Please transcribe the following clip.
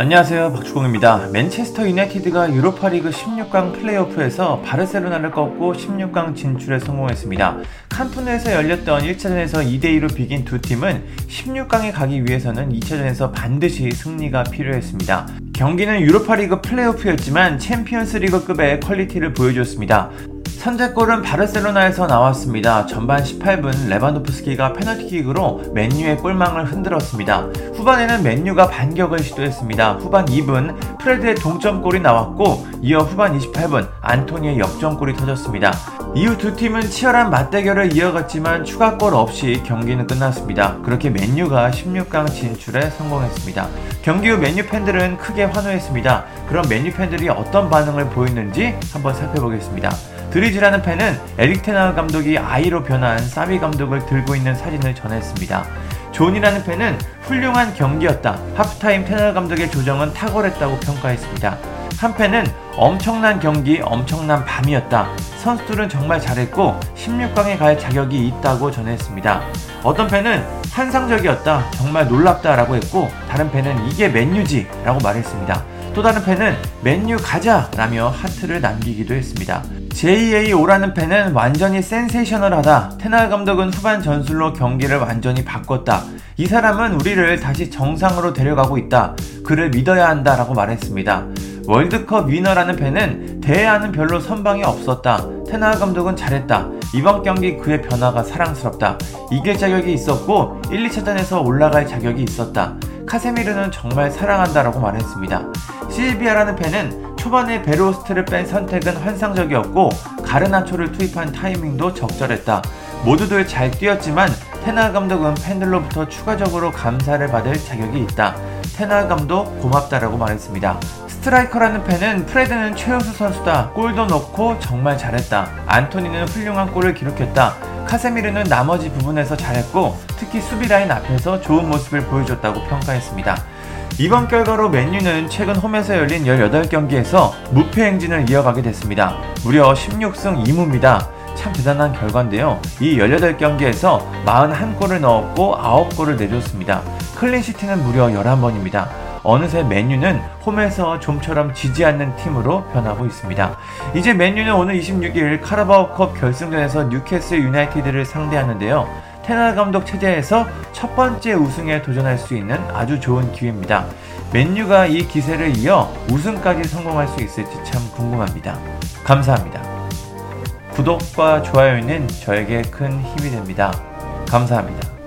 안녕하세요 박주공입니다. 맨체스터 유나이티드가 유로파리그 16강 플레이오프에서 바르셀로나를 꺾고 16강 진출에 성공했습니다. 캄프 누에서 열렸던 1차전에서 2대2로 비긴 두 팀은 16강에 가기 위해서는 2차전에서 반드시 승리가 필요했습니다. 경기는 유로파리그 플레이오프였지만 챔피언스리그급의 퀄리티를 보여줬습니다. 선제골은 바르셀로나에서 나왔습니다. 전반 18분 레반도프스키가 페널티킥으로 맨유의 골망을 흔들었습니다. 후반에는 맨유가 반격을 시도했습니다. 후반 2분 프레드의 동점골이 나왔고 이어 후반 28분 안토니의 역전골이 터졌습니다. 이후 두 팀은 치열한 맞대결을 이어갔지만 추가골 없이 경기는 끝났습니다. 그렇게 맨유가 16강 진출에 성공했습니다. 경기 후 맨유 팬들은 크게 환호했습니다. 그럼 맨유 팬들이 어떤 반응을 보였는지 한번 살펴보겠습니다. 드리즈 라는 팬은 에릭 텐하흐 감독이 아이로 변한 사비 감독을 들고 있는 사진을 전했습니다. 존이라는 팬은 훌륭한 경기였다. 하프타임 텐하흐 감독의 조정은 탁월했다고 평가했습니다. 한 팬은 엄청난 경기, 엄청난 밤이었다. 선수들은 정말 잘했고 16강에 갈 자격이 있다고 전했습니다. 어떤 팬은 환상적이었다. 정말 놀랍다라고 했고 다른 팬은 이게 맨유지 라고 말했습니다. 또 다른 팬은 맨유 가자 라며 하트를 남기기도 했습니다. JA5라는 팬은 완전히 센세이셔널하다. 텐하흐 감독은 후반 전술로 경기를 완전히 바꿨다. 이 사람은 우리를 다시 정상으로 데려가고 있다. 그를 믿어야 한다. 라고 말했습니다. 월드컵 위너라는 팬은 데헤아는 별로 선방이 없었다. 텐하흐 감독은 잘했다. 이번 경기 그의 변화가 사랑스럽다. 이길 자격이 있었고 1, 2차전에서 올라갈 자격이 있었다. 카세미루는 정말 사랑한다라고 말했습니다. 실비아라는 팬은 초반에 베호르스트를 뺀 선택은 환상적이었고 가르나초를 투입한 타이밍도 적절했다. 모두들 잘 뛰었지만 텐하흐 감독은 팬들로부터 추가적으로 감사를 받을 자격이 있다. 텐하흐 감독 고맙다라고 말했습니다. 스트라이커라는 팬은 프레드는 최우수 선수다. 골도 넣고 정말 잘했다. 안토니는 훌륭한 골을 기록했다. 카세미루는 나머지 부분에서 잘했고 특히 수비 라인 앞에서 좋은 모습을 보여줬다고 평가했습니다. 이번 결과로 맨유는 최근 홈에서 열린 18경기에서 무패 행진을 이어가게 됐습니다. 무려 16승 2무입니다. 참 대단한 결과인데요. 이 18경기에서 41골을 넣었고 9골을 내줬습니다. 클린시티는 무려 11번입니다. 어느새 맨유는 홈에서 좀처럼 지지 않는 팀으로 변하고 있습니다. 이제 맨유는 오늘 26일 카라바오컵 결승전에서 뉴캐슬 유나이티드를 상대하는데요. 테나 감독 체제에서 첫 번째 우승에 도전할 수 있는 아주 좋은 기회입니다. 맨유가 이 기세를 이어 우승까지 성공할 수 있을지 참 궁금합니다. 감사합니다. 구독과 좋아요는 저에게 큰 힘이 됩니다. 감사합니다.